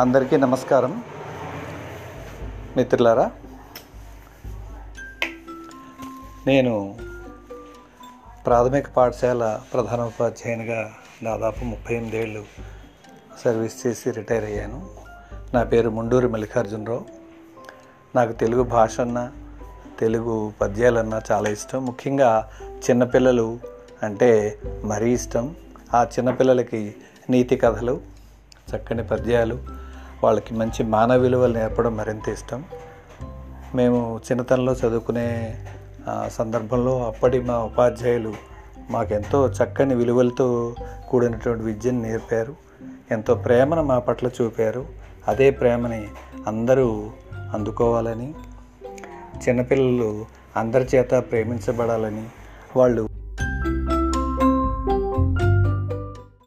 అందరికీ నమస్కారం. మిత్రులారా నేను ప్రాథమిక పాఠశాల ప్రధానోపాధ్యాయునిగా దాదాపు ముప్పై ఎనిమిదేళ్ళు సర్వీస్ చేసి రిటైర్ అయ్యాను. నా పేరు ముండూరు మల్లికార్జునరావు. నాకు తెలుగు భాష అన్న తెలుగు పద్యాలన్నా చాలా ఇష్టం. ముఖ్యంగా చిన్నపిల్లలు అంటే మరీ ఇష్టం. ఆ చిన్నపిల్లలకి నీతి కథలు చక్కని పద్యాలు వాళ్ళకి మంచి మానవ విలువలు నేర్పడం మరింత ఇష్టం. మేము చిన్నతనంలో చదువుకునే సందర్భంలో అప్పటి మా ఉపాధ్యాయులు మాకెంతో చక్కని విలువలతో కూడినటువంటి విద్యను నేర్పారు. ఎంతో ప్రేమను మా పట్ల చూపారు. అదే ప్రేమని అందరూ అందుకోవాలని చిన్నపిల్లలు అందరి చేత ప్రేమించబడాలని వాళ్ళు